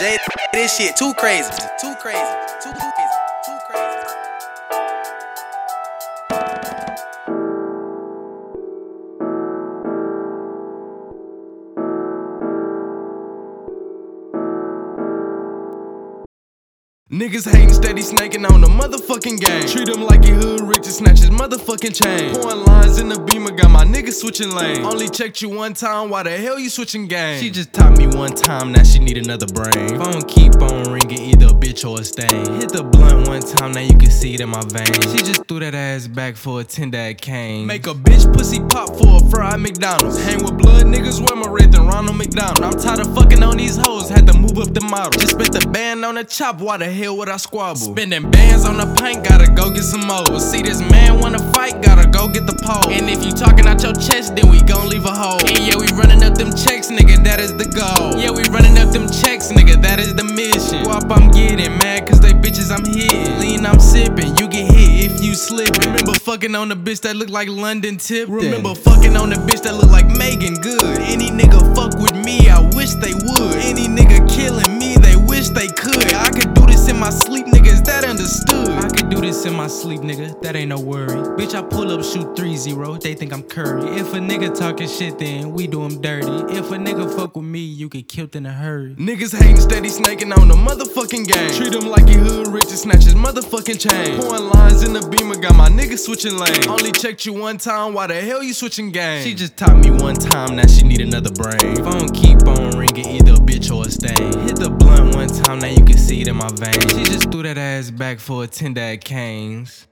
This shit too crazy. Too crazy. Too crazy. Too crazy. Niggas hating steady snaking on the motherfucking game. Treat him like he hood rich and his motherfucking chain. Pouring lines in the beamer, got my niggas switching lanes. Only checked you one time, why the hell you switching game? She just taught me one time, now she need another brain. Phone keep on ringing, either a bitch or a stain. Hit the blunt one time, now you can see it in my veins. She just threw that ass back for a 10 that came. Make a bitch pussy pop for a fried McDonald's. Hang with blood niggas, wear my red than Ronald McDonald. I'm tired of fucking on these hoes, had to move the model. Just spent the band on the chop, why the hell would I squabble? Spending bands on the paint, gotta go get some more. See this man wanna fight, gotta go get the pole. And if you talking out your chest, then we gon' leave a hole. And yeah, we running up them checks, nigga, that is the goal. Yeah, we running up them checks, nigga, that is the mission. Wop, I'm getting mad, cause they bitches I'm hitting. Lean, I'm sipping, you get hit if you slip. Remember fucking on the bitch that look like London Tip? Remember fucking on the bitch that look like Meagan Good? Any nigga fuck with me, I wish in my sleep, nigga, that ain't no worry. Bitch, I pull up, shoot 3 0, they think I'm Curry. If a nigga talking shit, then we do him dirty. If a nigga fuck with me, you get killed in a hurry. Niggas hating steady snaking on the motherfucking game. Treat him like he hood rich and snatch his motherfucking chain. Pouring lines in the beamer, got my niggas switching lanes. Only checked you one time, why the hell you switching game? She just taught me one time, now she need another brain. Phone keep on ringing, either a bitch or a stain. Hit the blunt now you can see it in my veins. She just threw that ass back for a 10 that canes.